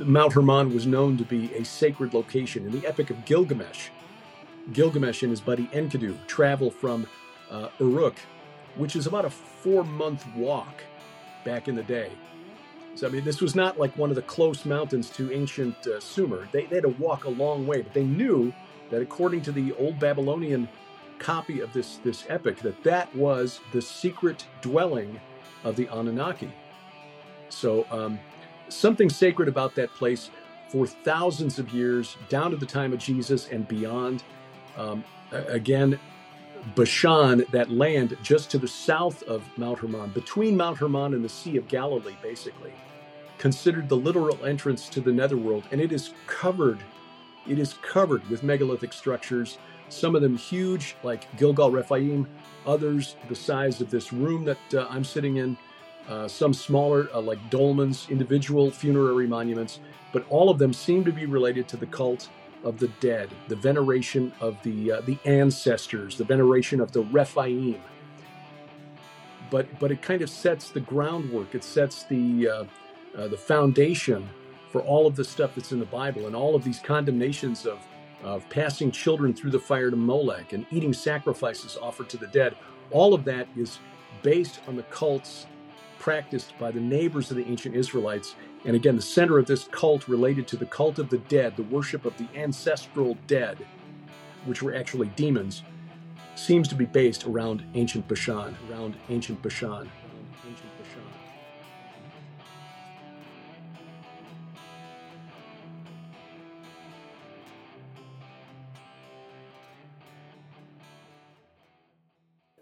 Mount Hermon was known to be a sacred location. In the Epic of Gilgamesh, Gilgamesh and his buddy Enkidu travel from uh, Uruk, which is about a four month walk back in the day. So, I mean, this was not like one of the close mountains to ancient uh, Sumer. They, they had to walk a long way, but they knew that according to the old Babylonian copy of this, this epic, that that was the secret dwelling of the Anunnaki. So, um, something sacred about that place for thousands of years, down to the time of Jesus and beyond. Um, again, Bashan, that land just to the south of Mount Hermon, between Mount Hermon and the Sea of Galilee, basically, considered the literal entrance to the netherworld, and it is covered. It is covered with megalithic structures, some of them huge, like Gilgal Rephaim, others the size of this room that uh, I'm sitting in, uh, some smaller, uh, like dolmens, individual funerary monuments, but all of them seem to be related to the cult of the dead, the veneration of the uh, the ancestors, the veneration of the Rephaim. But but it kind of sets the groundwork. It sets the uh, uh, the foundation for all of the stuff that's in the Bible and all of these condemnations of of passing children through the fire to Molech and eating sacrifices offered to the dead. All of that is based on the cults practiced by the neighbors of the ancient Israelites. And again, the center of this cult related to the cult of the dead, the worship of the ancestral dead, which were actually demons, seems to be based around ancient Bashan, around ancient Bashan.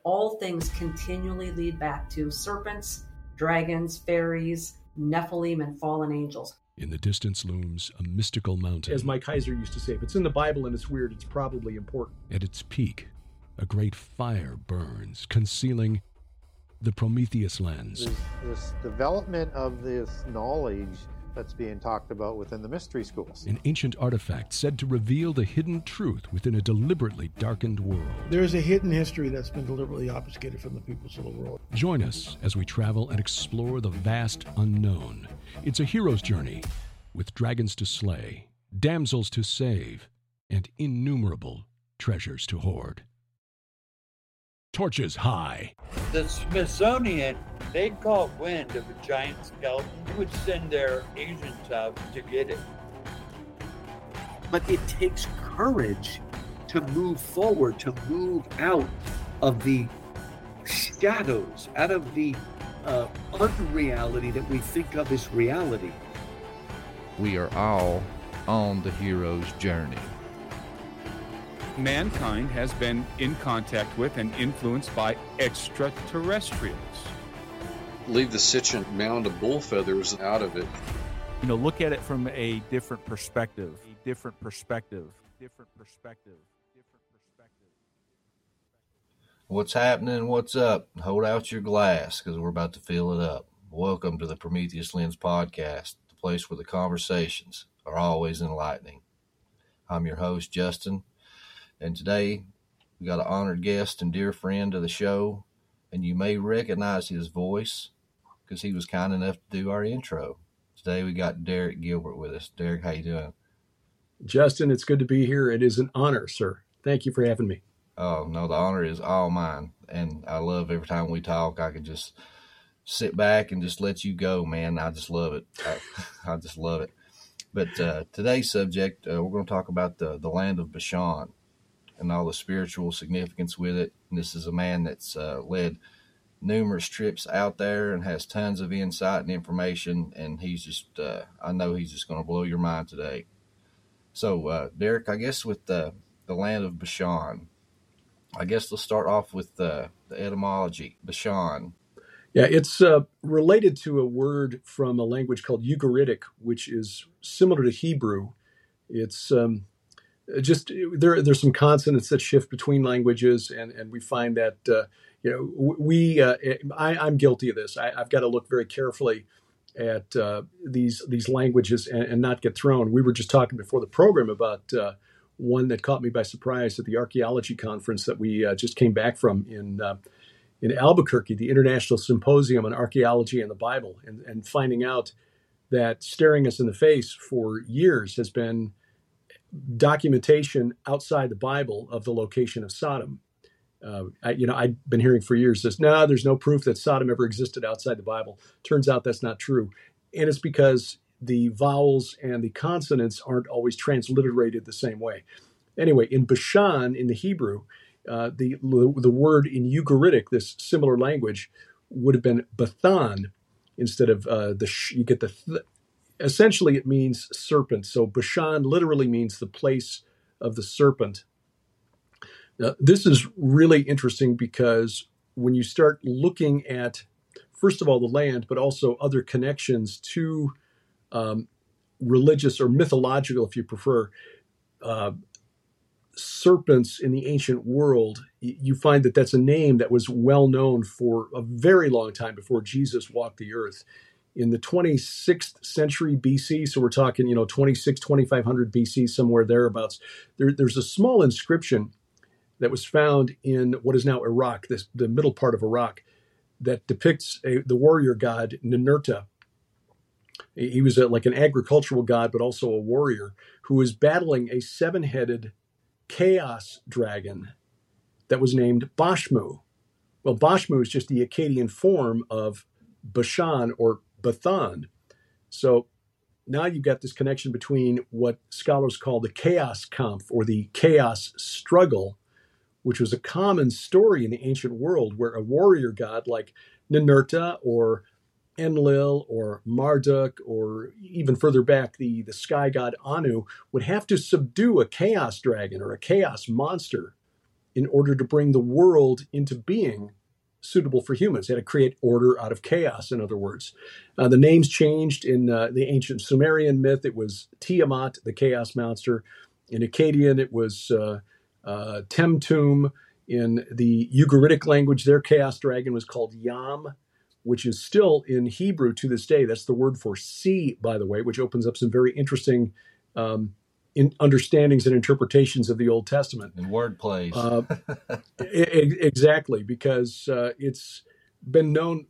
All things continually lead back to serpents dragons, fairies, Nephilim, and fallen angels. In the distance looms a mystical mountain. As Mike Heiser used to say, if it's in the Bible and it's weird, it's probably important. At its peak, a great fire burns, concealing the Prometheus lens. This, this development of this knowledge that's being talked about within the mystery schools. An ancient artifact said to reveal the hidden truth within a deliberately darkened world. There is a hidden history that's been deliberately obfuscated from the peoples of the world. Join us as we travel and explore the vast unknown. It's a hero's journey with dragons to slay, damsels to save, and innumerable treasures to hoard torches high. The Smithsonian, they caught wind of a giant skeleton, would send their agents out to get it. But it takes courage to move forward, to move out of the shadows, out of the uh, unreality that we think of as reality. We are all on the hero's journey mankind has been in contact with and influenced by extraterrestrials. Leave the Sitchin mound of bull feathers out of it. You know, look at it from a different perspective. A different perspective. Different perspective. Different perspective. What's happening? What's up? Hold out your glass because we're about to fill it up. Welcome to the Prometheus Lens podcast, the place where the conversations are always enlightening. I'm your host, Justin, and today we got an honored guest and dear friend of the show, and you may recognize his voice because he was kind enough to do our intro. Today we got Derek Gilbert with us. Derek, how you doing? Justin, it's good to be here. It is an honor, sir. Thank you for having me. Oh no, the honor is all mine, and I love every time we talk. I can just sit back and just let you go, man. I just love it. I, I just love it. But uh, today's subject, uh, we're going to talk about the the land of Bashan and all the spiritual significance with it. And this is a man that's uh, led numerous trips out there and has tons of insight and information. And he's just, uh, I know he's just going to blow your mind today. So, uh, Derek, I guess with the, the land of Bashan, I guess let's start off with the, the etymology, Bashan. Yeah, it's uh, related to a word from a language called Ugaritic, which is similar to Hebrew. It's um, just there there's some consonants that shift between languages and and we find that uh, you know we uh, I, am guilty of this. I, have got to look very carefully at uh, these these languages and, and, not get thrown. We were just talking before the program about uh, one that caught me by surprise at the archaeology conference that we uh, just came back from in uh, in Albuquerque the International Symposium on Archaeology and the Bible and, and finding out that staring us in the face for years has been documentation outside the Bible of the location of Sodom. Uh, I, you know, I've been hearing for years this. No, there's no proof that Sodom ever existed outside the Bible. Turns out that's not true, and it's because the vowels and the consonants aren't always transliterated the same way. Anyway, in Bashan in the Hebrew, uh, the the word in Ugaritic, this similar language, would have been Bathan instead of uh, the sh- you get the th- essentially it means serpent. So Bashan literally means the place of the serpent. Now, this is really interesting because when you start looking at, first of all, the land, but also other connections to um, religious or mythological, if you prefer, uh, serpents in the ancient world, you find that that's a name that was well known for a very long time before Jesus walked the earth in the 26th century BC. So we're talking, you know, 26, 2500 BC, somewhere thereabouts. There, there's a small inscription that was found in what is now Iraq, this, the middle part of Iraq, that depicts a, the warrior god Ninurta. He was a, like an agricultural god, but also a warrior who was battling a seven headed chaos dragon that was named Bashmu. Well, Bashmu is just the Akkadian form of Bashan or Bathan. So now you've got this connection between what scholars call the chaos kampf or the chaos struggle, which was a common story in the ancient world where a warrior god like Ninurta or Enlil or Marduk or even further back the, the sky god Anu would have to subdue a chaos dragon or a chaos monster in order to bring the world into being suitable for humans. They had to create order out of chaos, in other words. Uh, the names changed in uh, the ancient Sumerian myth. It was Tiamat, the chaos monster. In Akkadian, it was uh, uh, Temtum. In the Ugaritic language, their chaos dragon was called Yam, which is still in Hebrew to this day. That's the word for sea, by the way, which opens up some very interesting um, in understandings and interpretations of the Old Testament. And word plays. uh, e- exactly, because uh, it's been known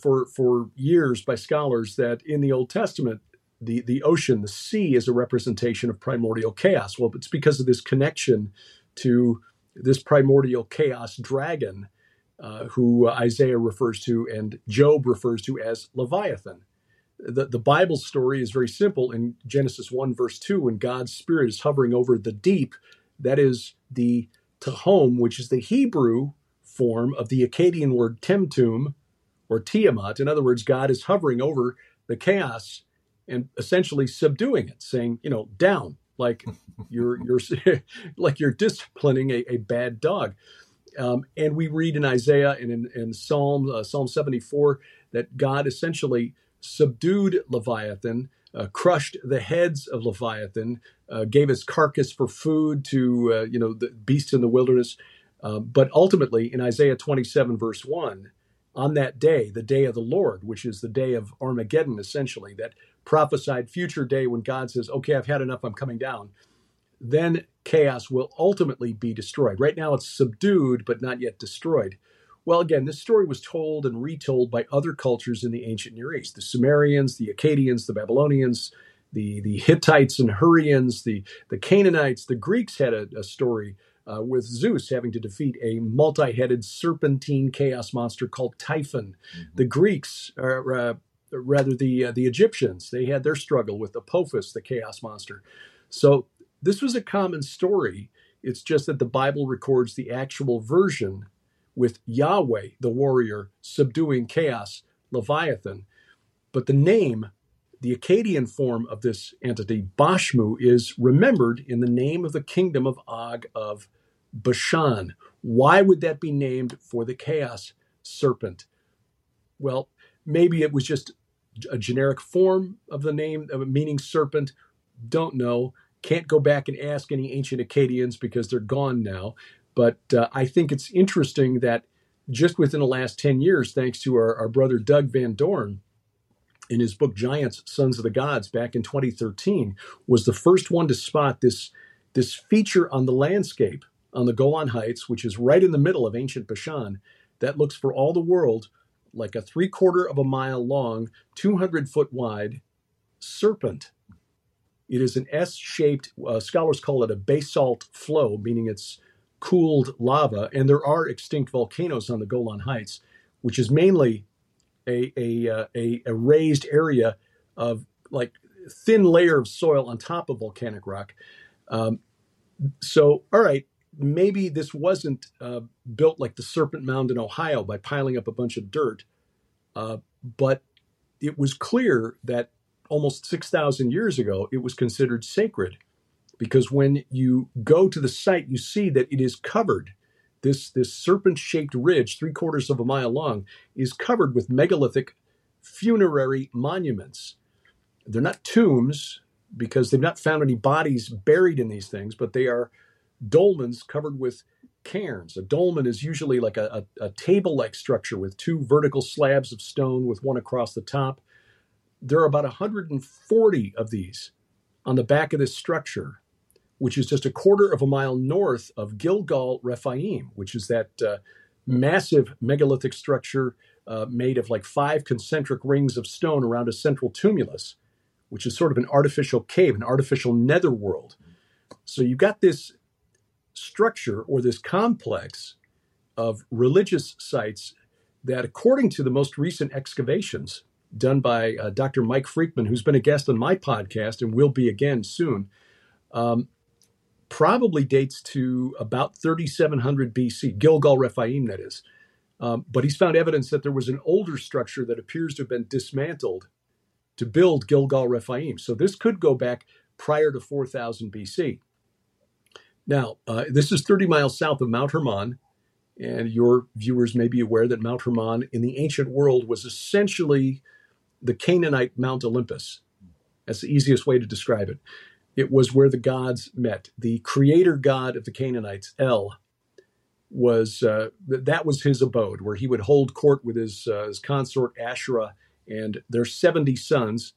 for for years by scholars that in the Old Testament, the the ocean, the sea, is a representation of primordial chaos. Well, it's because of this connection to this primordial chaos dragon, uh, who Isaiah refers to and Job refers to as Leviathan the, the Bible story is very simple. In Genesis 1, verse 2, when God's Spirit is hovering over the deep, that is the Tehom, which is the Hebrew form of the Akkadian word Temtum or Tiamat. In other words, God is hovering over the chaos and essentially subduing it, saying, you know, down, like you're you're like you're disciplining a, a bad dog. Um, and we read in Isaiah and in, in Psalm uh, Psalm 74 that God essentially subdued Leviathan, uh, crushed the heads of Leviathan, uh, gave his carcass for food to uh, you know the beasts in the wilderness. Uh, but ultimately, in Isaiah 27 verse 1, on that day, the day of the Lord, which is the day of Armageddon, essentially, that prophesied future day when God says, "Okay, I've had enough. I'm coming down." Then chaos will ultimately be destroyed. Right now, it's subdued but not yet destroyed. Well, again, this story was told and retold by other cultures in the ancient Near East the Sumerians, the Akkadians, the Babylonians, the, the Hittites and Hurrians, the, the Canaanites. The Greeks had a, a story uh, with Zeus having to defeat a multi headed serpentine chaos monster called Typhon. Mm-hmm. The Greeks, or uh, rather the, uh, the Egyptians, they had their struggle with Apophis, the chaos monster. So this was a common story. It's just that the Bible records the actual version with Yahweh, the warrior, subduing chaos, Leviathan. But the name, the Akkadian form of this entity, Bashmu, is remembered in the name of the kingdom of Og of Bashan. Why would that be named for the chaos serpent? Well, maybe it was just a generic form of the name, of meaning serpent. Don't know. Can't go back and ask any ancient Akkadians because they're gone now. But uh, I think it's interesting that just within the last 10 years, thanks to our, our brother Doug Van Dorn, in his book Giants, Sons of the Gods, back in 2013, was the first one to spot this, this feature on the landscape on the Golan Heights, which is right in the middle of ancient Bashan, that looks for all the world like a three quarter of a mile long, 200 foot wide, serpent. It is an S shaped, uh, scholars call it a basalt flow, meaning it's cooled lava. And there are extinct volcanoes on the Golan Heights, which is mainly a, a, uh, a, a raised area of like thin layer of soil on top of volcanic rock. Um, so, all right, maybe this wasn't uh, built like the Serpent Mound in Ohio by piling up a bunch of dirt, uh, but it was clear that almost 6,000 years ago it was considered sacred because when you go to the site, you see that it is covered. This, this serpent shaped ridge, three quarters of a mile long, is covered with megalithic funerary monuments. They're not tombs because they've not found any bodies buried in these things, but they are dolmens covered with cairns. A dolmen is usually like a, a, a table like structure with two vertical slabs of stone with one across the top. There are about 140 of these on the back of this structure, which is just a quarter of a mile north of Gilgal Rephaim, which is that uh, massive megalithic structure uh, made of like five concentric rings of stone around a central tumulus, which is sort of an artificial cave, an artificial netherworld. So you've got this structure or this complex of religious sites that, according to the most recent excavations done by uh, Dr. Mike Freikman, who's been a guest on my podcast and will be again soon, um, probably dates to about 3700 BC, Gilgal Rephaim, that is. Um, but he's found evidence that there was an older structure that appears to have been dismantled to build Gilgal Rephaim. So this could go back prior to 4000 BC. Now, uh, this is 30 miles south of Mount Hermon, and your viewers may be aware that Mount Hermon in the ancient world was essentially the Canaanite Mount Olympus. That's the easiest way to describe it. It was where the gods met. The creator god of the Canaanites, El, was uh, that was his abode, where he would hold court with his uh, his consort Asherah and their 70 sons.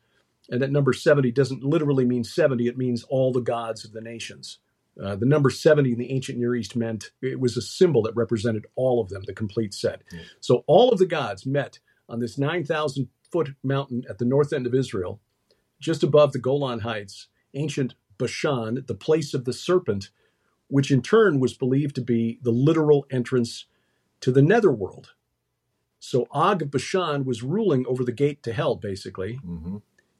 And that number 70 doesn't literally mean 70, it means all the gods of the nations. Uh, the number 70 in the ancient Near East meant it was a symbol that represented all of them, the complete set. Yeah. So all of the gods met on this 9,000 foot mountain at the north end of Israel, just above the Golan Heights, ancient Bashan, the place of the serpent, which in turn was believed to be the literal entrance to the netherworld. So Og of Bashan was ruling over the gate to hell, basically. Mm-hmm.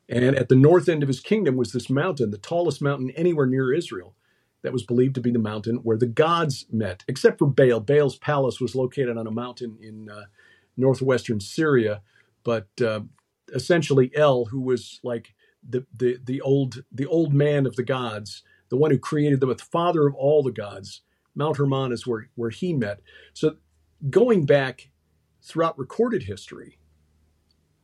And at the north end of his kingdom was this mountain, the tallest mountain anywhere near Israel that was believed to be the mountain where the gods met, except for Baal. Baal's palace was located on a mountain in uh, northwestern Syria, but uh, essentially El, who was like the, the the old the old man of the gods, the one who created them, the father of all the gods. Mount Hermon is where where he met. So going back throughout recorded history,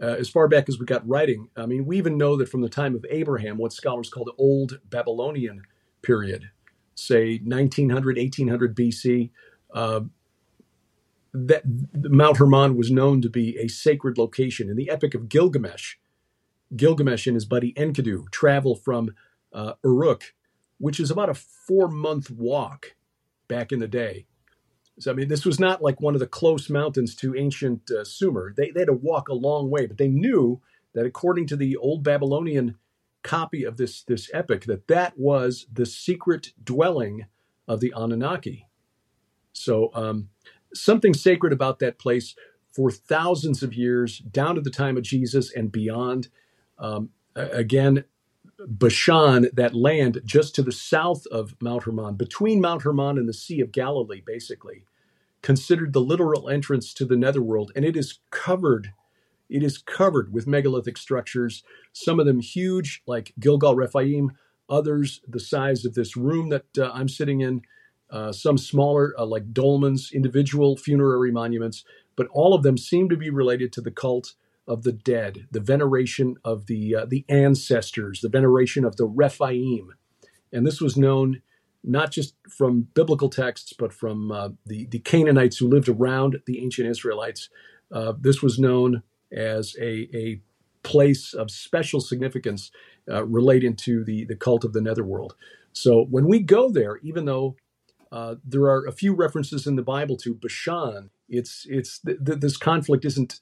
uh, as far back as we got writing, I mean, we even know that from the time of Abraham, what scholars call the Old Babylonian period, say 1900, 1800 BC, uh, that Mount Hermon was known to be a sacred location. In the Epic of Gilgamesh, Gilgamesh and his buddy Enkidu travel from uh, Uruk, which is about a four month walk back in the day. So, I mean, this was not like one of the close mountains to ancient uh, Sumer. They, they had to walk a long way, but they knew that according to the old Babylonian copy of this this epic that that was the secret dwelling of the Anunnaki. So um, something sacred about that place for thousands of years, down to the time of Jesus and beyond. Um, again, Bashan, that land just to the south of Mount Hermon, between Mount Hermon and the Sea of Galilee, basically, considered the literal entrance to the netherworld, and it is covered it is covered with megalithic structures, some of them huge, like Gilgal Rephaim, others the size of this room that uh, I'm sitting in, uh, some smaller, uh, like dolmens, individual funerary monuments, but all of them seem to be related to the cult of the dead, the veneration of the uh, the ancestors, the veneration of the Rephaim, and this was known not just from biblical texts, but from uh, the the Canaanites who lived around the ancient Israelites. Uh, this was known as a, a place of special significance uh, relating to the, the cult of the netherworld. So when we go there, even though uh, there are a few references in the Bible to Bashan, it's it's th- th- this conflict isn't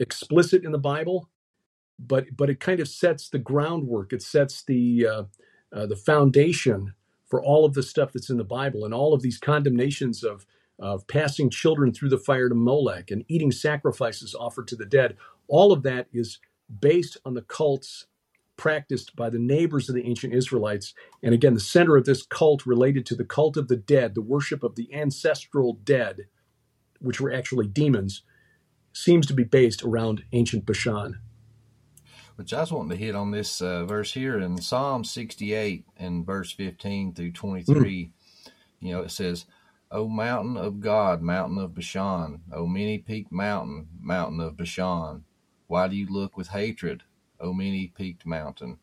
explicit in the Bible, but but it kind of sets the groundwork. It sets the uh, uh, the foundation for all of the stuff that's in the Bible and all of these condemnations of of passing children through the fire to Molech and eating sacrifices offered to the dead. All of that is based on the cults practiced by the neighbors of the ancient Israelites. And again, the center of this cult related to the cult of the dead, the worship of the ancestral dead, which were actually demons, seems to be based around ancient Bashan. Which I was wanting to hit on this uh, verse here in Psalm 68 and verse 15 through 23. Mm. You know, it says, O mountain of God, mountain of Bashan, O many peaked mountain, mountain of Bashan, why do you look with hatred, O many peaked mountain,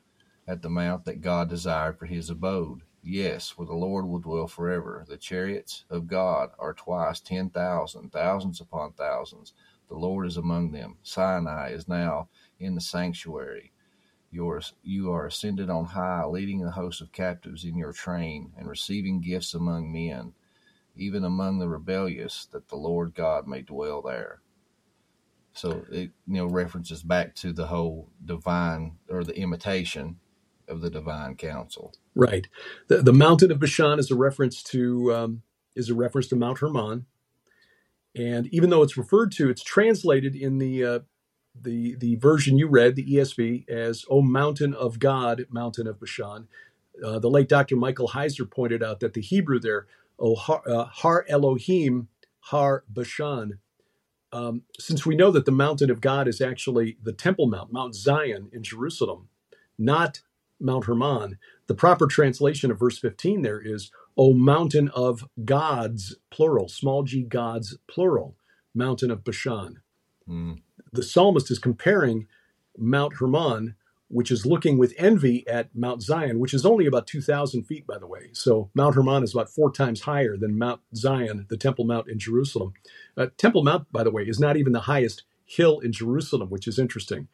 at the mount that God desired for his abode? Yes, where the Lord will dwell forever. The chariots of God are twice ten thousand, thousands upon thousands. The Lord is among them. Sinai is now in the sanctuary. You are, you are ascended on high, leading the host of captives in your train, and receiving gifts among men even among the rebellious, that the Lord God may dwell there. So it you know references back to the whole divine or the imitation of the divine council. Right. The the mountain of Bashan is a reference to um, is a reference to Mount Hermon, and even though it's referred to, it's translated in the uh, the the version you read, the ESV, as "O mountain of God, mountain of Bashan." Uh, the late Dr. Michael Heiser pointed out that the Hebrew there oh, Har, uh, Har Elohim, Har Bashan. Um, since we know that the mountain of God is actually the Temple Mount, Mount Zion in Jerusalem, not Mount Hermon, the proper translation of verse 15 there is, O mountain of gods, plural, small g gods, plural, mountain of Bashan. Mm. The psalmist is comparing Mount Hermon which is looking with envy at Mount Zion, which is only about 2,000 feet, by the way. So Mount Hermon is about four times higher than Mount Zion, the Temple Mount in Jerusalem. Uh, Temple Mount, by the way, is not even the highest hill in Jerusalem, which is interesting.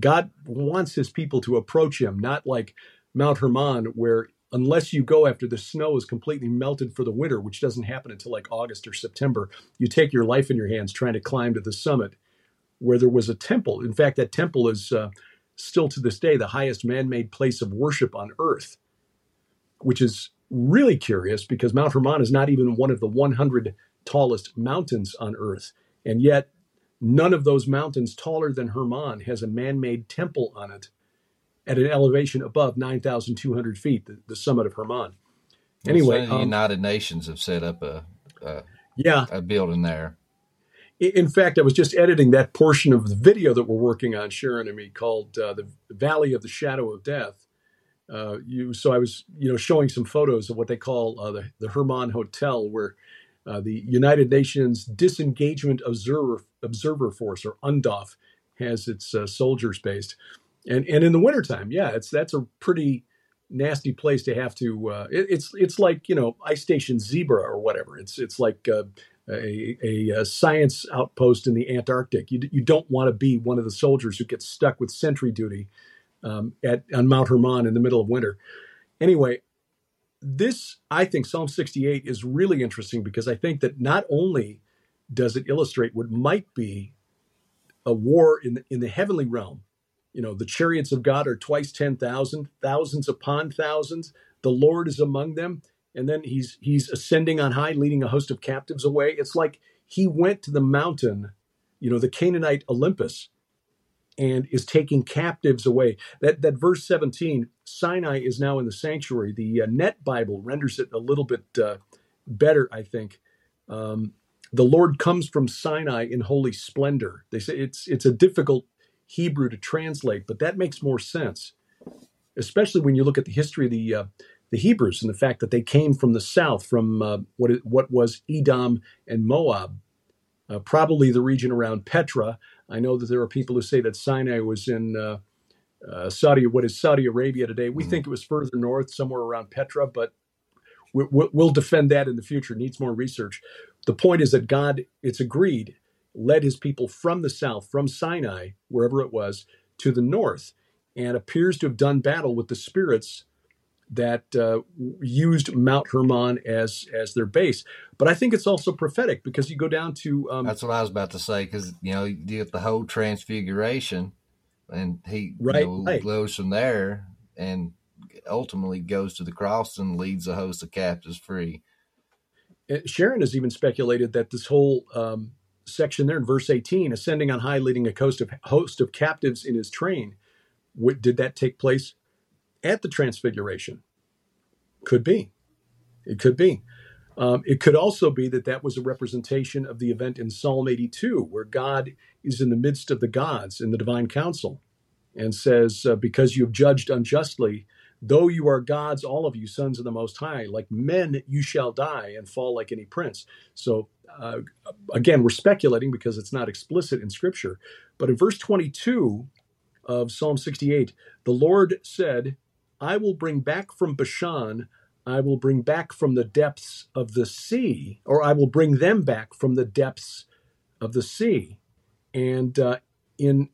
God wants his people to approach him, not like Mount Hermon, where unless you go after the snow is completely melted for the winter, which doesn't happen until like August or September, you take your life in your hands trying to climb to the summit where there was a temple. In fact, that temple is. Uh, still to this day the highest man made place of worship on earth, which is really curious because Mount Hermon is not even one of the 100 tallest mountains on earth. And yet, none of those mountains taller than Hermon has a man made temple on it at an elevation above 9,200 feet, the, the, summit of Hermon. Anyway, the um, United Nations have set up a, a yeah a building there. In fact, I was just editing that portion of the video that we're working on, Sharon and me, called uh, "The Valley of the Shadow of Death." Uh, you, so I was, you know, showing some photos of what they call uh, the, the Hermon Hotel, where uh, the United Nations Disengagement Observer Observer Force, or UNDOF, has its uh, soldiers based. And and in the wintertime, yeah, it's that's a pretty nasty place to have to. Uh, it, it's it's like you know Ice Station Zebra or whatever. It's it's like a, a, a, science outpost in the Antarctic. You, you don't want to be one of the soldiers who gets stuck with sentry duty um, at on Mount Hermon in the middle of winter. Anyway, this I think Psalm 68 is really interesting because I think that not only does it illustrate what might be a war in the, in the heavenly realm. You know, the chariots of God are twice 10,000, thousands upon thousands. The Lord is among them and then he's he's ascending on high, leading a host of captives away. It's like he went to the mountain, you know, the Canaanite Olympus, and is taking captives away. That that verse 17, Sinai is now in the sanctuary. The uh, Net Bible renders it a little bit uh, better, I think. Um, the Lord comes from Sinai in holy splendor. They say it's it's a difficult Hebrew to translate, but that makes more sense, especially when you look at the history of the uh, the Hebrews and the fact that they came from the south, from uh, what what was Edom and Moab, uh, probably the region around Petra. I know that there are people who say that Sinai was in uh, uh Saudi, what is Saudi Arabia today. We mm think it was further north, somewhere around Petra, but we, we'll defend that in the future. Needs more research. The point is that God, it's agreed, led His people from the south, from Sinai, wherever it was, to the north, and appears to have done battle with the spirits that uh, used Mount Hermon as as their base. But I think it's also prophetic because you go down to um, that's what I was about to say because you know you get the whole transfiguration and he right, you know, right. goes from there and ultimately goes to the cross and leads a host of captives free. Uh, Sharon has even speculated that this whole um, section there in verse 18, ascending on high, leading a host of host of captives in his train, what, did that take place at the Transfiguration? Could be. It could be. Um, it could also be that that was a representation of the event in Psalm 82, where God is in the midst of the gods in the divine council and says, uh, Because you have judged unjustly, though you are gods, all of you, sons of the Most High, like men you shall die and fall like any prince. So, uh, again, we're speculating because it's not explicit in Scripture. But in verse 22 of Psalm 68, the Lord said, I will bring back from Bashan I will bring back from the depths of the sea, or I will bring them back from the depths of the sea. And uh, in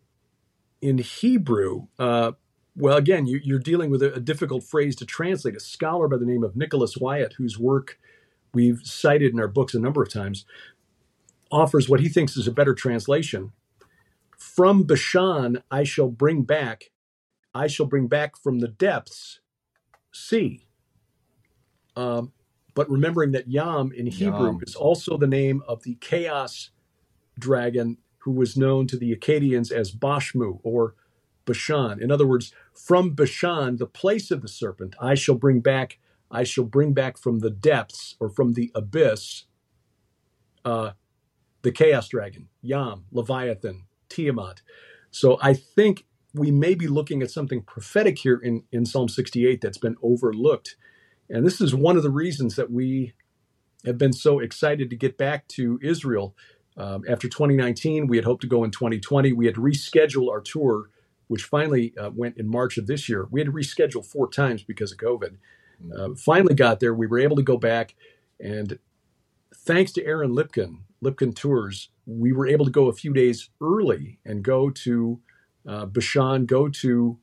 in Hebrew, uh, well, again, you, are dealing with a, a, difficult phrase to translate. A scholar by the name of Nicholas Wyatt, whose work we've cited in our books a number of times, offers what he thinks is a better translation. From Bashan, I shall bring back, I shall bring back from the depths sea. Um, but remembering that Yam in Hebrew Yam. is also the name of the chaos dragon who was known to the Akkadians as Bashmu or Bashan. In other words, from Bashan, the place of the serpent, I shall bring back, I shall bring back from the depths or from the abyss uh, the chaos dragon, Yam, Leviathan, Tiamat. So I think we may be looking at something prophetic here in, in Psalm 68 that's been overlooked and this is one of the reasons that we have been so excited to get back to Israel. Um, after 2019, we had hoped to go in 2020. We had rescheduled our tour, which finally uh, went in March of this year. We had to reschedule four times because of COVID. Uh, finally got there. We were able to go back. And thanks to Aaron Lipkin, Lipkin Tours, we were able to go a few days early and go to uh, Bashan, go to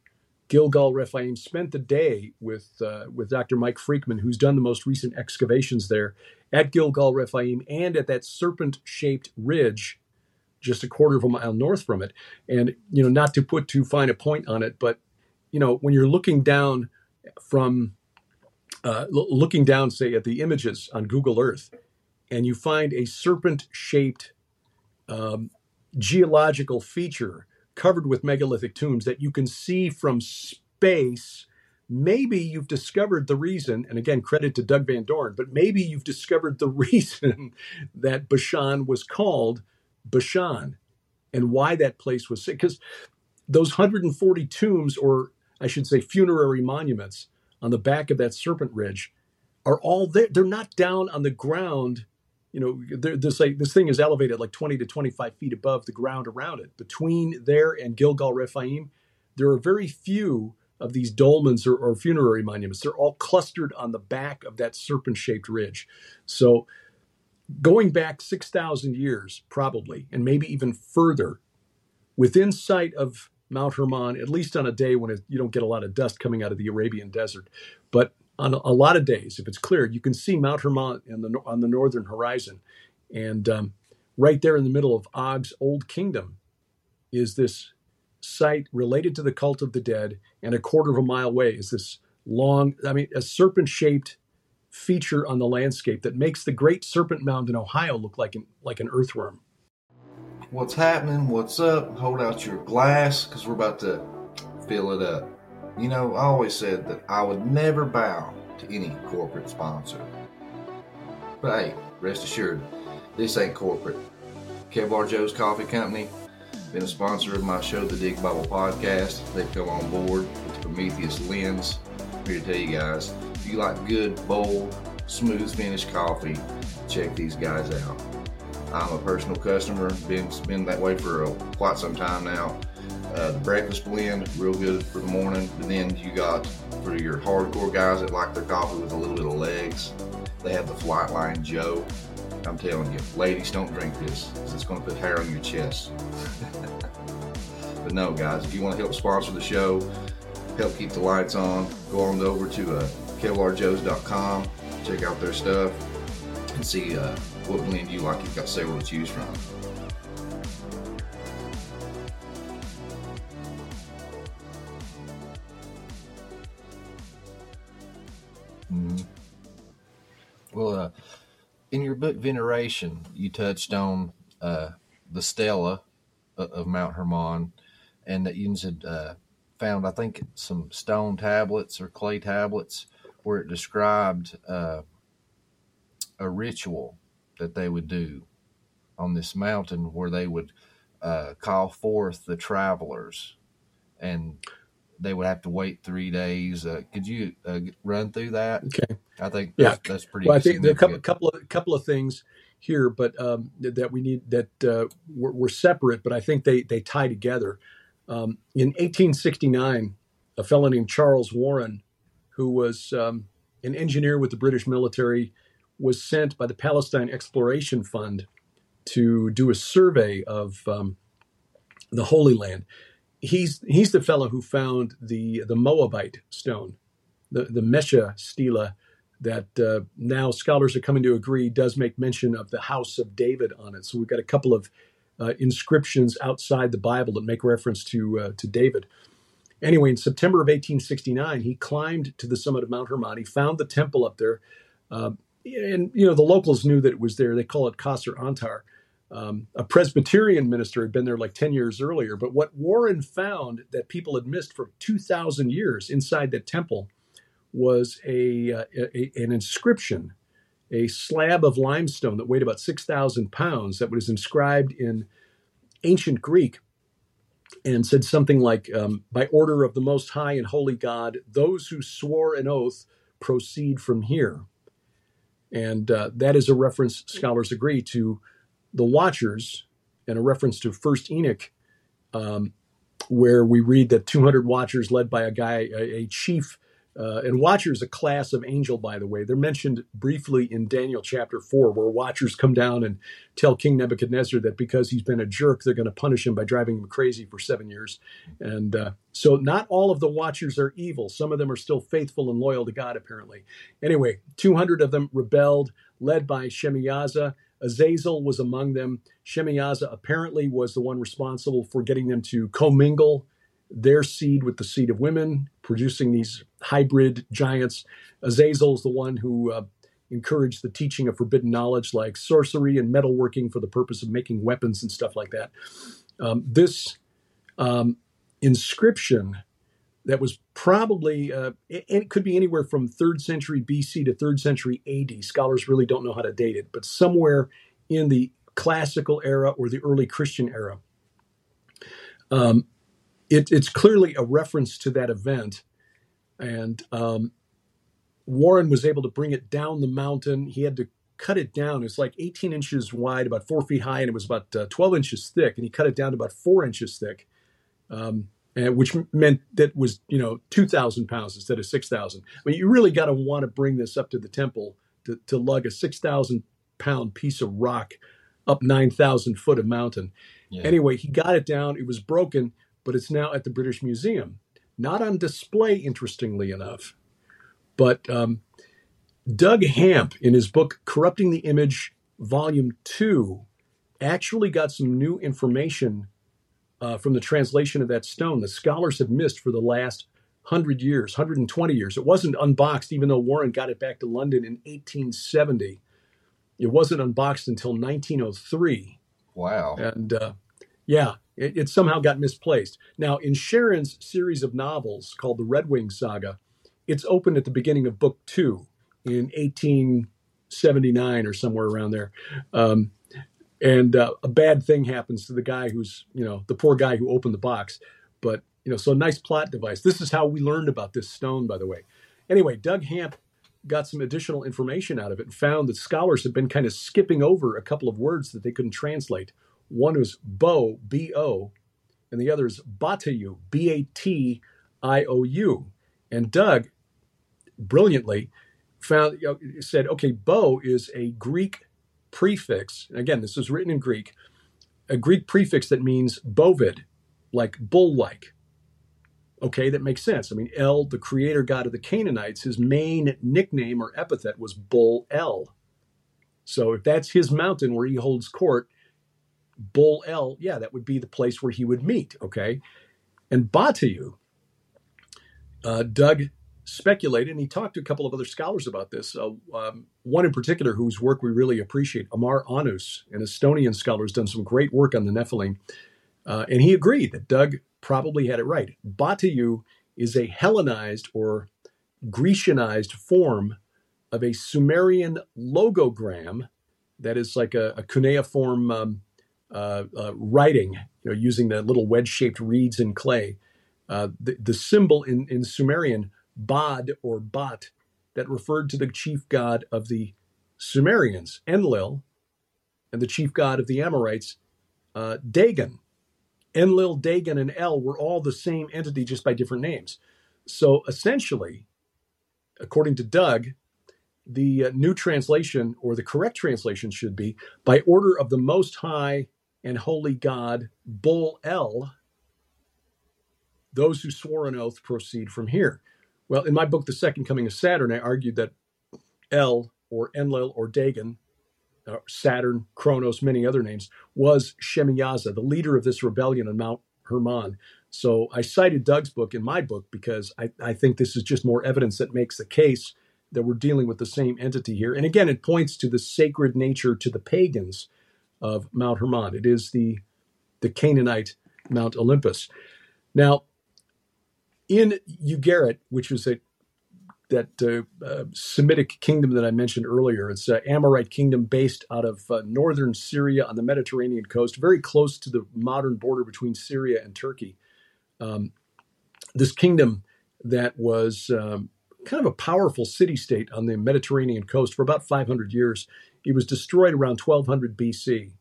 Gilgal Rephaim spent the day with uh, with Dr. Mike Freikman, who's done the most recent excavations there at Gilgal Rephaim and at that serpent-shaped ridge just a quarter of a mile north from it. And you know, not to put too fine a point on it, but you know, when you're looking down from uh, looking down, say at the images on Google Earth, and you find a serpent-shaped um, geological feature covered with megalithic tombs that you can see from space. Maybe you've discovered the reason, and again, credit to Doug Van Dorn, but maybe you've discovered the reason that Bashan was called Bashan and why that place was sick. because those 140 tombs, or I should say funerary monuments on the back of that serpent ridge, are all there. They're not down on the ground you know, this like this thing is elevated like 20 to 25 feet above the ground around it. Between there and Gilgal Rephaim, there are very few of these dolmens or, or funerary monuments. They're all clustered on the back of that serpent-shaped ridge. So, going back 6,000 years, probably, and maybe even further, within sight of Mount Hermon, at least on a day when it, you don't get a lot of dust coming out of the Arabian desert, but on a, lot of days, if it's clear, you can see Mount Hermon the, on the northern horizon. And um, right there in the middle of Og's old kingdom is this site related to the cult of the dead, and a quarter of a mile away is this long, I mean, a serpent shaped feature on the landscape that makes the Great Serpent Mound in Ohio look like an, like an earthworm. What's happening? What's up? Hold out your glass because we're about to fill it up. You know, I always said that I would never bow to any corporate sponsor. But hey, rest assured, this ain't corporate. Kevlar Joe's Coffee Company, been a sponsor of my show, the Dig Bible Podcast. They've come on board with the Prometheus lens. I'm here to tell you guys, you like good, bold, smooth finished coffee, check these guys out. I'm a personal customer, been been that way for a, quite some time now. Uh, the breakfast blend, real good for the morning. And then you got for your hardcore guys that like their coffee with a little bit of legs, they have the Flightline Joe. I'm telling you, ladies, don't drink this it's going to put hair on your chest. but no, guys, if you want to help sponsor the show, help keep the lights on, go on over to uh, KevlarJoes.com. Check out their stuff and see uh, what blend you like. You've got several to choose from. Mm-hmm. Well, uh, in your book Veneration, you touched on uh, the stela uh, of Mount Hermon, and that you had uh, found, I think, some stone tablets or clay tablets where it described uh, a ritual that they would do on this mountain where they would uh, call forth the travelers and they would have to wait three days. Uh, could you uh, run through that? Okay. I think Yeah. that's, that's pretty Well, I think there are a couple, couple of couple of things here, but um, that we need that uh, we're, we're separate, but I think they they tie together. Um, in 1869, a fellow named Charles Warren, who was um, an engineer with the British military, was sent by the Palestine Exploration Fund to do a survey of um, the Holy Land. He's he's the fellow who found the the Moabite stone, the the Mesha stela that uh, now scholars are coming to agree does make mention of the house of David on it. So we've got a couple of uh, inscriptions outside the Bible that make reference to uh, to David. Anyway, in September of 1869, he climbed to the summit of Mount Hermon. He found the temple up there, uh, and you know the locals knew that it was there. They call it Qasr Antar. Um, a Presbyterian minister had been there like 10 years earlier. But what Warren found that people had missed for 2,000 years inside that temple was a, uh, a an inscription, a slab of limestone that weighed about 6,000 pounds that was inscribed in ancient Greek and said something like, um, By order of the Most High and Holy God, those who swore an oath proceed from here. And uh, that is a reference, scholars agree, to the Watchers and a reference to First Enoch, um, where we read that 200 Watchers led by a guy, a, a chief. Uh, and Watchers, a class of angel, by the way. They're mentioned briefly in Daniel chapter 4, where Watchers come down and tell King Nebuchadnezzar that because he's been a jerk, they're going to punish him by driving him crazy for seven years. And uh, so, not all of the Watchers are evil. Some of them are still faithful and loyal to God, apparently. Anyway, 200 of them rebelled, led by Shemiyaza. Azazel was among them. Shemiyaza apparently was the one responsible for getting them to commingle their seed with the seed of women, producing these hybrid giants. Azazel is the one who uh, encouraged the teaching of forbidden knowledge like sorcery and metalworking for the purpose of making weapons and stuff like that. Um, this um, inscription that was probably, uh, it, it could be anywhere from third century BC to third century AD. Scholars really don't know how to date it, but somewhere in the classical era or the early Christian era. Um, it, it's clearly a reference to that event. And um, Warren was able to bring it down the mountain. He had to cut it down. It's like 18 inches wide, about four feet high, and it was about uh, 12 inches thick. And he cut it down to about four inches thick, um, and, which meant that was you know 2,000 pounds instead of 6,000. I mean, you really got to want to bring this up to the temple to, to lug a 6,000 pound piece of rock up 9,000 foot of mountain. Yeah. Anyway, he got it down. It was broken, but it's now at the British Museum. Not on display, interestingly enough. But um, Doug Hamp, in his book Corrupting the Image, Volume 2, actually got some new information uh, from the translation of that stone that scholars have missed for the last 100 years, 120 years. It wasn't unboxed, even though Warren got it back to London in 1870. It wasn't unboxed until 1903. Wow. And uh, yeah, it, it somehow got misplaced. Now, in Sharon's series of novels called the Red Wing Saga, it's opened at the beginning of book two in 1879 or somewhere around there. Um, and uh, a bad thing happens to the guy who's, you know, the poor guy who opened the box. But, you know, so a nice plot device. This is how we learned about this stone, by the way. Anyway, Doug Hamp got some additional information out of it and found that scholars had been kind of skipping over a couple of words that they couldn't translate. One is bo, B O, and the other is batiou, B A T I O U. And Doug brilliantly found you know, said, okay, bo is a Greek prefix. Again, this is written in Greek, a Greek prefix that means bovid, like bull like. Okay, that makes sense. I mean, El, the creator god of the Canaanites, his main nickname or epithet was Bull El. So if that's his mountain where he holds court, Bull El, yeah, that would be the place where he would meet. Okay, and Batiou, uh, Doug speculated, and he talked to a couple of other scholars about this. Uh, um, one in particular, whose work we really appreciate, Amar Annus, an Estonian scholar, has done some great work on the Nephilim, uh, and he agreed that Doug probably had it right. Batayu is a Hellenized or Grecianized form of a Sumerian logogram that is like a, a cuneiform um, uh, uh, writing, you know, using the little wedge-shaped reeds in clay. Uh, the, the symbol in, in Sumerian, Bod or Bat, that referred to the chief god of the Sumerians, Enlil, and the chief god of the Amorites, uh, Dagon. Enlil, Dagon, and El were all the same entity, just by different names. So essentially, according to Doug, the uh, new translation or the correct translation should be by order of the most high and holy god Bull El those who swore an oath proceed from here well in my book the second coming of saturn i argued that el or enlil or dagon uh, saturn kronos many other names was shemiyaza the leader of this rebellion on mount hermon so i cited doug's book in my book because I, I think this is just more evidence that makes the case that we're dealing with the same entity here. And again, it points to the sacred nature to the pagans of Mount Hermon. It is the the Canaanite Mount Olympus. Now, in Ugarit, which was a that uh, uh, Semitic kingdom that I mentioned earlier, it's an Amorite kingdom based out of uh, northern Syria on the Mediterranean coast, very close to the modern border between Syria and Turkey. Um, this kingdom that was um, kind of a powerful city state on the Mediterranean coast for about 500 years. It was destroyed around 1200 BC,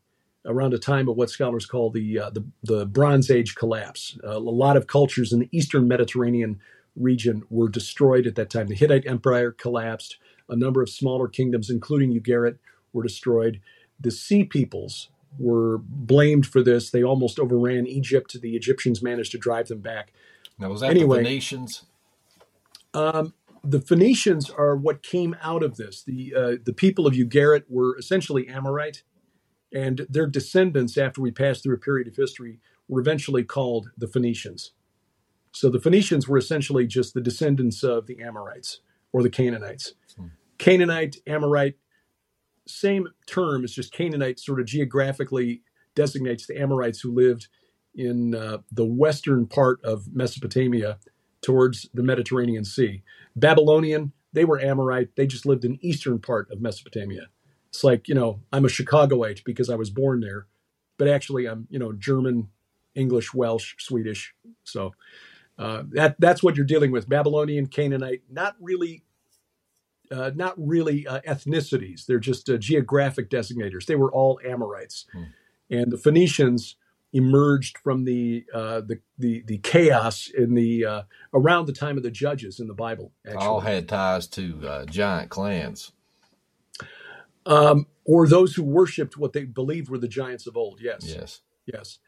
around a time of what scholars call the uh, the, the, Bronze Age collapse. Uh, a lot of cultures in the eastern Mediterranean region were destroyed at that time. The Hittite Empire collapsed. A number of smaller kingdoms, including Ugarit, were destroyed. The Sea Peoples were blamed for this. They almost overran Egypt. The Egyptians managed to drive them back. Now, was that anyway, the Phoenicians? Um, the Phoenicians are what came out of this. The uh, the people of Ugarit were essentially Amorite, and their descendants, after we passed through a period of history, were eventually called the Phoenicians. So the Phoenicians were essentially just the descendants of the Amorites or the Canaanites. Hmm. Canaanite, Amorite, same term. It's just Canaanite sort of geographically designates the Amorites who lived in uh, the western part of Mesopotamia towards the Mediterranean Sea. Babylonian, they were Amorite. They just lived in eastern part of Mesopotamia. It's like, you know, I'm a Chicagoite because I was born there, but actually I'm, you know, German, English, Welsh, Swedish. So uh, that that's what you're dealing with. Babylonian, Canaanite, not really, uh, not really uh, ethnicities. They're just uh, geographic designators. They were all Amorites, hmm. and the Phoenicians emerged from the uh, the, the the chaos in the uh, around the time of the judges in the Bible. Actually. All had ties to uh, giant clans, um, or those who worshipped what they believed were the giants of old. Yes, yes, yes.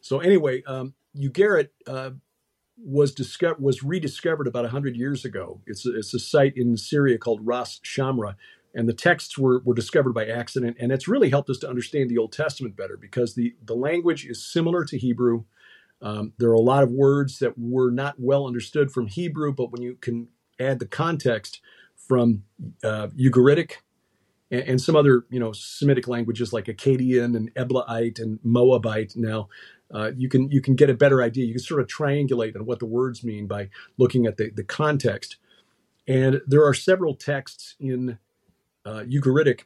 So anyway, um, Ugarit uh, was discovered was rediscovered about hundred years ago. It's a, it's a site in Syria called Ras Shamra, and the texts were, were discovered by accident and it's really helped us to understand the old testament better because the, the language is similar to hebrew. Um, there are a lot of words that were not well understood from hebrew but when you can add the context from uh, ugaritic and, and, some other you know semitic languages like akkadian and eblaite and moabite now uh, you can you can get a better idea. You can sort of triangulate on what the words mean by looking at the, the context. And there are several texts in uh, Ugaritic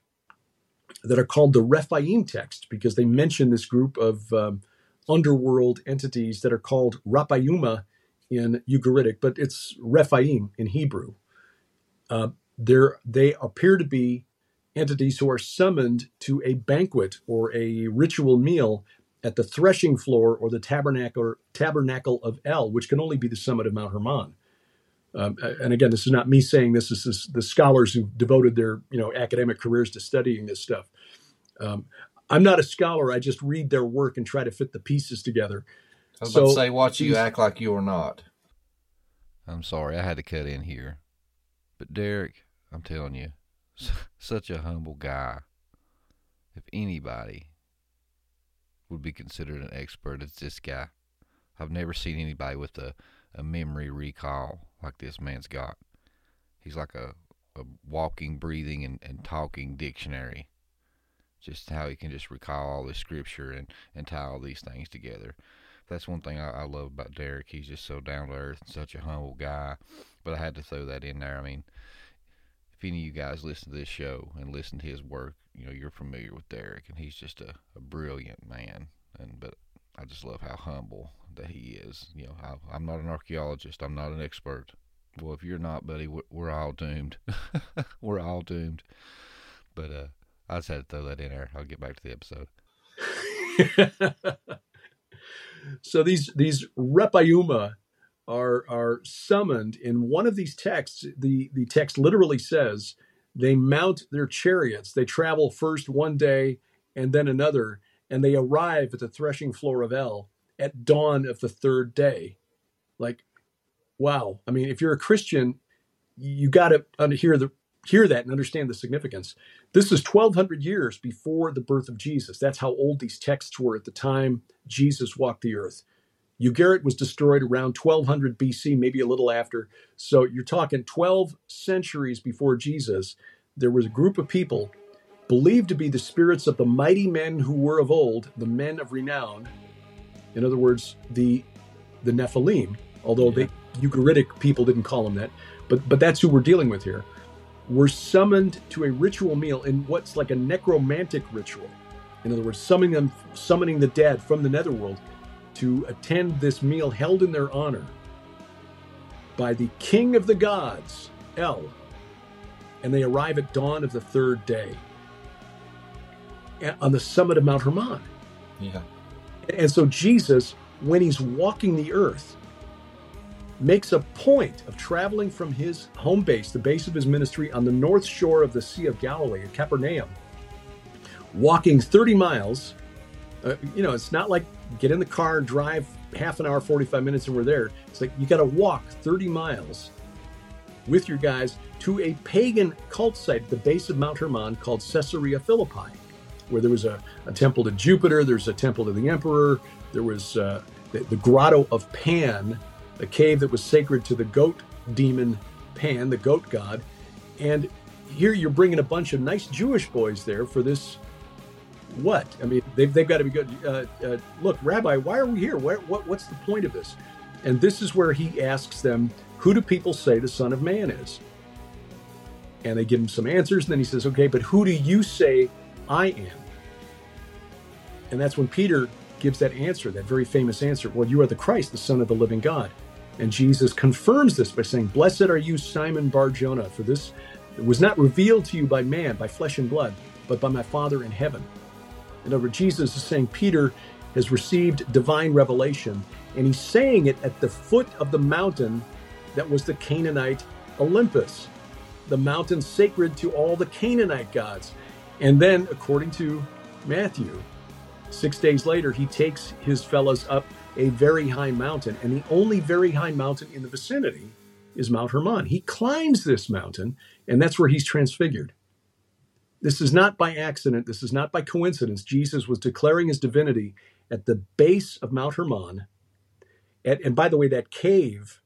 that are called the Rephaim text because they mention this group of um, underworld entities that are called Rapayuma in Ugaritic, but it's Rephaim in Hebrew. Uh, they appear to be entities who are summoned to a banquet or a ritual meal at the threshing floor or the tabernacle tabernacle of El, which can only be the summit of Mount Hermon. Um, and again, this is not me saying this. This is the scholars who devoted their you know academic careers to studying this stuff. Um, I'm not a scholar. I just read their work and try to fit the pieces together. I was so, about to say, watch you act like you are not. I'm sorry, I had to cut in here, but Derek, I'm telling you, such a humble guy. If anybody would be considered an expert, it's this guy. I've never seen anybody with a, a memory recall like this man's got. he's like a, a walking, breathing, and, and talking dictionary. Just how he can just recall all this scripture and, and tie all these things together. That's one thing I, I love about Derek. He's just so down to earth and such a humble guy. But I had to throw that in there. I mean, if any of you guys listen to this show and listen to his work, you know, you're familiar with Derek, and he's just a, a brilliant man. And but I just love how humble that he is. You know, I, I'm not an archaeologist. I'm not an expert. Well, if you're not, buddy, we're, we're all doomed. we're all doomed. But uh, I just had to throw that in there. I'll get back to the episode. so these these repaiuma are are summoned in one of these texts. The the text literally says they mount their chariots. They travel first one day and then another, and they arrive at the threshing floor of El at dawn of the third day. Like, wow! I mean, if you're a Christian, you got to hear the hear that and understand the significance. This is 1200 years before the birth of Jesus. That's how old these texts were at the time Jesus walked the earth. Ugarit was destroyed around 1200 BC, maybe a little after. So you're talking 12 centuries before Jesus. There was a group of people believed to be the spirits of the mighty men who were of old, the men of renown. In other words, the the Nephilim, although yeah. the Ugaritic people didn't call them that, but but that's who we're dealing with here. Were summoned to a ritual meal in what's like a necromantic ritual. In other words, summoning them, summoning the dead from the netherworld to attend this meal held in their honor by the king of the gods, El, and they arrive at dawn of the third day eh, on the summit of Mount Hermon. Yeah. And so Jesus, when he's walking the earth, makes a point of traveling from his home base, the base of his ministry on the north shore of the Sea of Galilee at Capernaum, walking 30 miles. Uh, you know, it's not like get in the car, drive half an hour, 45 minutes, and we're there. It's like you got to walk 30 miles with your guys to a pagan cult site at the base of Mount Hermon called Caesarea Philippi, where there was a, a temple to Jupiter, there's a temple to the emperor, there was uh, the, the Grotto of Pan, a cave that was sacred to the goat demon Pan, the goat god. And here you're bringing a bunch of nice Jewish boys there for this what? I mean, they've, they've got to be good. Uh, uh, look, Rabbi, why are we here? What, what, what's the point of this? And this is where he asks them, Who do people say the Son of Man is? And they give him some answers. And then he says, Okay, but who do you say I am? And that's when Peter gives that answer, that very famous answer Well, you are the Christ, the Son of the living God. And Jesus confirms this by saying, Blessed are you, Simon Bar Jonah, for this was not revealed to you by man, by flesh and blood, but by my Father in heaven. In other words, Jesus is saying Peter has received divine revelation, and he's saying it at the foot of the mountain that was the Canaanite Olympus, the mountain sacred to all the Canaanite gods. And then, according to Matthew, six days later, he takes his fellows up a very high mountain, and the only very high mountain in the vicinity is Mount Hermon. He climbs this mountain, and that's where he's transfigured. This is not by accident. This is not by coincidence. Jesus was declaring his divinity at the base of Mount Hermon. And, and by the way, that cave,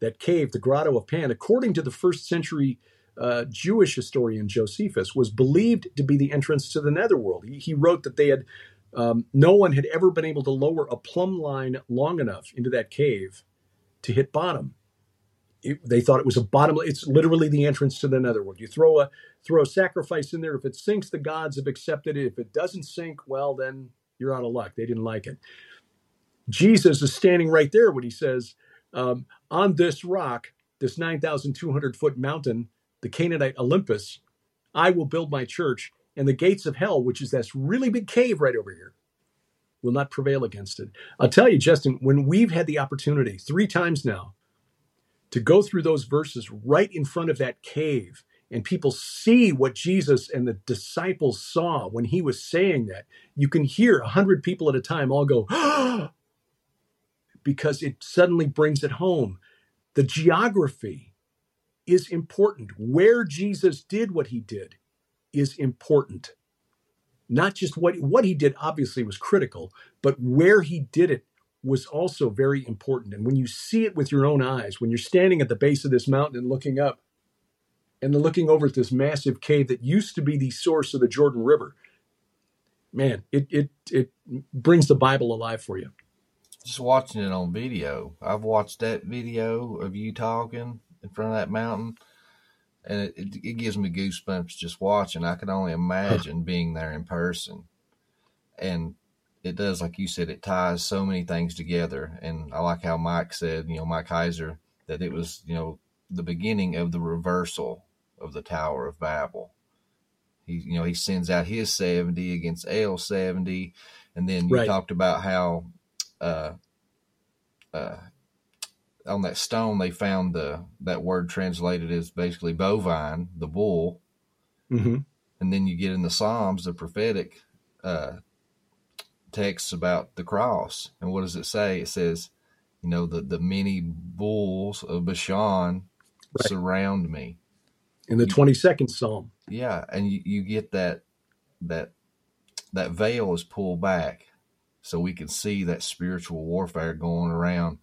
that cave, the Grotto of Pan, according to the first century uh, Jewish historian Josephus, was believed to be the entrance to the netherworld. He, he wrote that they had um, no one had ever been able to lower a plumb line long enough into that cave to hit bottom it, they thought it was a bottom. It's literally the entrance to the netherworld. You throw a throw a sacrifice in there. If it sinks, the gods have accepted it. If it doesn't sink, well, then you're out of luck. They didn't like it. Jesus is standing right there when he says, um, "On this rock, this 9,200 foot mountain, the Canaanite Olympus, I will build my church, and the gates of hell, which is this really big cave right over here." Will not prevail against it. I'll tell you, Justin, when we've had the opportunity three times now to go through those verses right in front of that cave and people see what Jesus and the disciples saw when he was saying that, you can hear a hundred people at a time all go, because it suddenly brings it home. The geography is important. Where Jesus did what he did is important. Not just what, what he did, obviously, was critical, but where he did it was also very important. And when you see it with your own eyes, when you're standing at the base of this mountain and looking up, and looking over at this massive cave that used to be the source of the Jordan River. Man, it it it brings the Bible alive for you. Just watching it on video. I've watched that video of you talking in front of that mountain, and it, it, it gives me goosebumps just watching. I can only imagine being there in person. And it does, like you said, it ties so many things together. And I like how Mike said, you know, Mike Heiser, that it was, you know, the beginning of the reversal of the Tower of Babel. He, you know, he sends out his 70 against El 70. And then you Right. talked about how, uh, uh, on that stone they found the that word translated as basically bovine, the bull, hmm and then you get in the Psalms, the prophetic uh, texts about the cross, and what does it say? It says, you know, the the many bulls of Bashan Right. surround me. In the 22nd Psalm. Yeah, and you, you get that that that veil is pulled back, so we can see that spiritual warfare going around.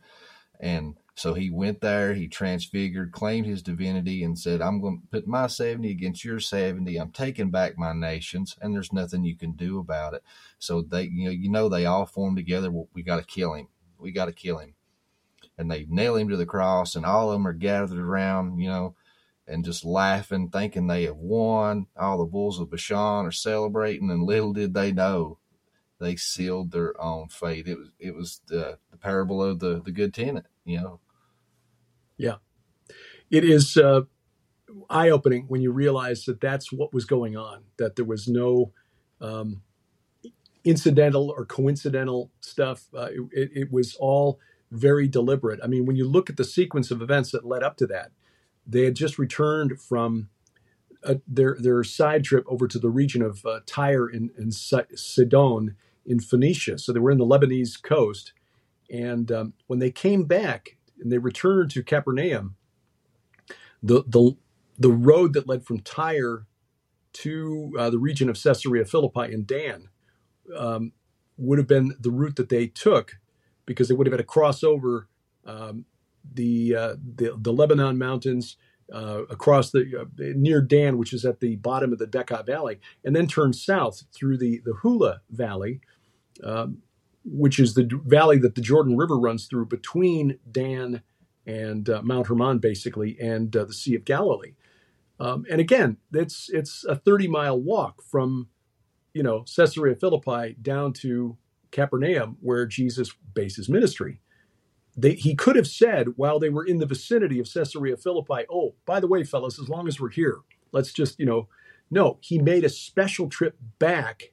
And so he went there, he transfigured, claimed his divinity, and said, "I'm going to put my seventy against your seventy. I'm taking back my nations, and there's nothing you can do about it." So they, you know, you know, they all formed together. Well, we got to kill him. We got to kill him, and they nail him to the cross, and all of them are gathered around, you know and just laughing, thinking they have won. All the bulls of Bashan are celebrating, and little did they know they sealed their own fate. It was it was the, the parable of the the good tenant. You know, Yeah. It is uh, eye opening when you realize that that's what was going on, that there was no um, incidental or coincidental stuff. Uh, it, it, was all very deliberate. I mean, when you look at the sequence of events that led up to that, they had just returned from uh, their their side trip over to the region of uh, Tyre and, and Si- Sidon in Phoenicia. So they were in the Lebanese coast, and um, when they came back and they returned to Capernaum, the the the road that led from Tyre to uh, the region of Caesarea Philippi and Dan um, would have been the route that they took because they would have had to cross over um, the, uh, the the Lebanon mountains uh, across the uh, near Dan, which is at the bottom of the Bekaa Valley, and then turn south through the the Hula Valley, um, which is the valley that the Jordan River runs through between Dan and uh, Mount Hermon, basically, and uh, the Sea of Galilee. Um, and again, it's it's a 30 mile walk from, you know, Caesarea Philippi down to Capernaum, where Jesus based his ministry. They, he could have said while they were in the vicinity of Caesarea Philippi, "Oh, by the way, fellas, as long as we're here, let's just, you know." No, he made a special trip back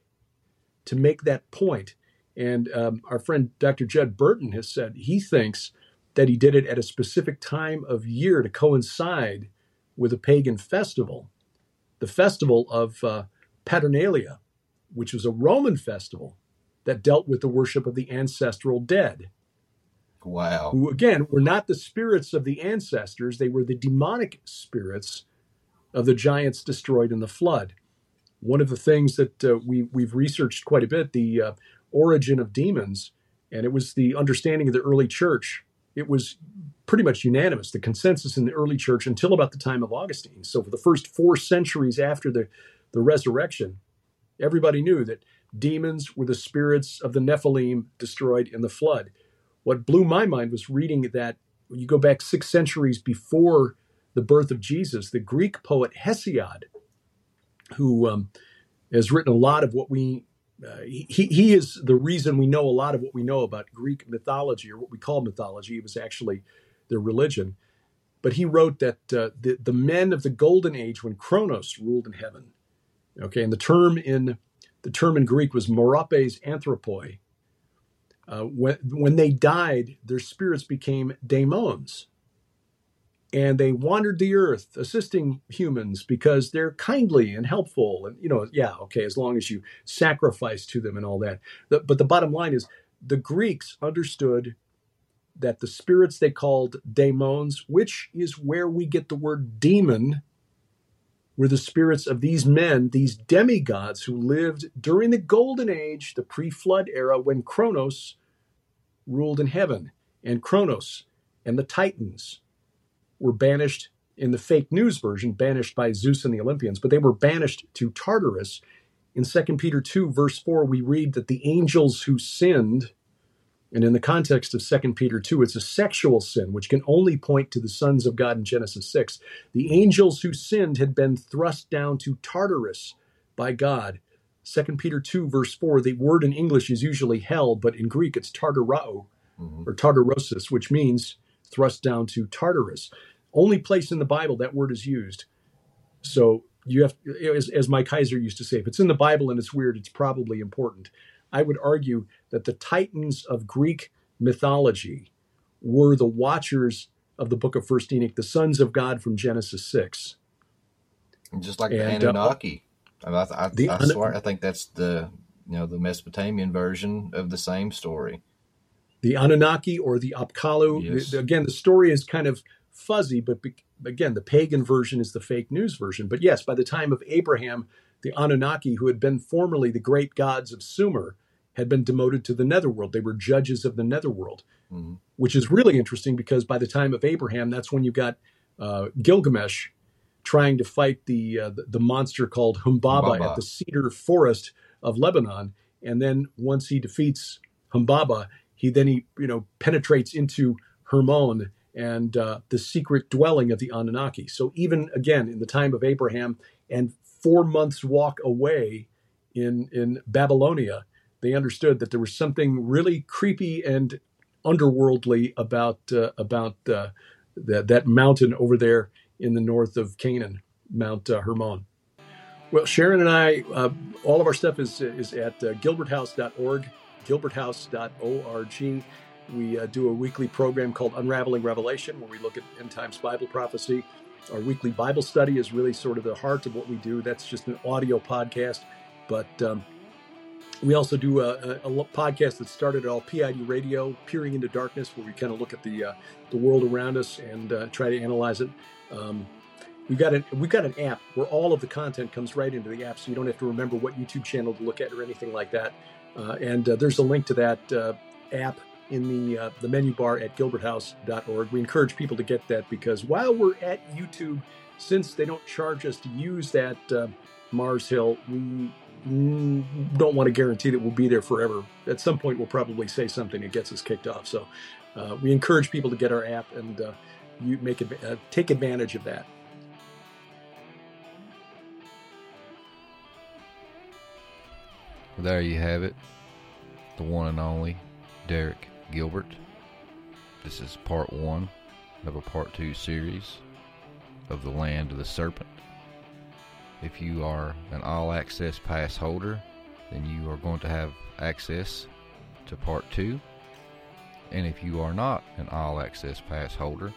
to make that point. And um, our friend Dr. Judd Burton has said he thinks that he did it at a specific time of year to coincide with a pagan festival, the festival of uh, Parentalia, which was a Roman festival that dealt with the worship of the ancestral dead, wow, who again were not the spirits of the ancestors, they were the demonic spirits of the giants destroyed in the flood. One of the things that uh, we, we've researched quite a bit, the uh, origin of demons, and it was the understanding of the early church. It was pretty much unanimous, the consensus in the early church until about the time of Augustine. So, for the first four centuries after the, the resurrection, everybody knew that demons were the spirits of the Nephilim destroyed in the flood. What blew my mind was reading that you go back six centuries before the birth of Jesus, the Greek poet Hesiod, who um, has written a lot of what we uh, he, he is the reason we know a lot of what we know about Greek mythology or what we call mythology. It was actually their religion. But he wrote that uh, the, the men of the golden age when Kronos ruled in heaven, okay, and the term in the term in Greek was meropes anthropoi. Uh, when, when they died, their spirits became daemons, and they wandered the earth assisting humans because they're kindly and helpful and you know yeah okay as long as you sacrifice to them and all that. The- but the bottom line is the greeks understood that the spirits they called daemons which is where we get the word demon were the spirits of these men these demigods who lived during the golden age the pre-flood era when kronos ruled in heaven and kronos and the titans were banished in the fake news version, banished by Zeus and the Olympians, but they were banished to Tartarus. In 2 Peter 2, verse 4, we read that the angels who sinned, and in the context of 2 Peter 2, it's a sexual sin, which can only point to the sons of God in Genesis 6. The angels who sinned had been thrust down to Tartarus by God. 2 Peter 2, verse 4, the word in English is usually hell, but in Greek it's tartarao Mm-hmm. or tartarosis, which means thrust down to Tartarus. Only place in the Bible that word is used. So you have, as, as Mike Heiser used to say, if it's in the Bible and it's weird, it's probably important. I would argue that the titans of Greek mythology were the watchers of the book of First Enoch, the sons of God from Genesis six. And just like And, the uh, Anunnaki. I, I, I, the I swear, I think that's the you know the Mesopotamian version of the same story. The Anunnaki or the Apkallu. Yes. Again, the story is kind of fuzzy, but be, again, the pagan version is the fake news version. But yes, by the time of Abraham, the Anunnaki, who had been formerly the great gods of Sumer, had been demoted to the netherworld. They were judges of the netherworld, Mhm. which is really interesting because by the time of Abraham, that's when you got uh, Gilgamesh trying to fight the, uh, the the monster called Humbaba, Humbaba. at the cedar forest of Lebanon. And then once he defeats Humbaba, he then he you know penetrates into Hermon and uh, the secret dwelling of the Anunnaki. So even again in the time of Abraham and four months walk away in in Babylonia, they understood that there was something really creepy and underworldly about uh, about uh, that that mountain over there in the north of Canaan, Mount uh, Hermon. Well, Sharon and I, uh, all of our stuff is is at uh, gilberthouse.org, gilberthouse.org. We uh, do a weekly program called Unraveling Revelation, where we look at end times Bible prophecy. Our weekly Bible study is really sort of the heart of what we do. That's just an audio podcast, but um, we also do a, a, a podcast that started at all PID Radio, Peering into Darkness, where we kind of look at the uh, the world around us and uh, try to analyze it. Um, we've got an we've got an app where all of the content comes right into the app, so you don't have to remember what YouTube channel to look at or anything like that. Uh, and uh, there's a link to that uh, app in the the menu bar at gilberthouse.org. We encourage people to get that because while we're at YouTube, since they don't charge us to use that Mars Hill, we don't want to guarantee that we'll be there forever. At some point, we'll probably say something that gets us kicked off. So uh, we encourage people to get our app and uh, you make adv- uh, take advantage of that. There you have it. The one and only Derek Gilbert. This is part one of a part two series of The Land of the Serpent. If you are an all access pass holder, then you are going to have access to part two. And if you are not an all access pass holder,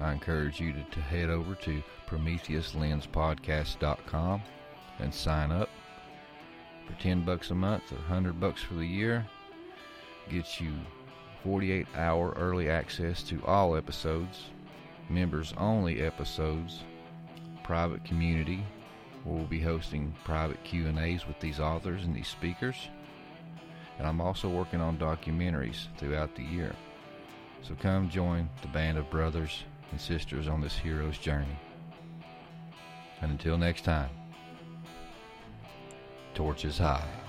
I encourage you to, to head over to PrometheusLensPodcast.com and sign up for 10 bucks a month or 100 bucks for the year. Gets you 48 hour early access to all episodes members only episodes private community where we'll be hosting private q&a's with these authors and these speakers. And i'm also working on documentaries throughout the year. So come join the band of brothers and sisters on this hero's journey. And until next time torches high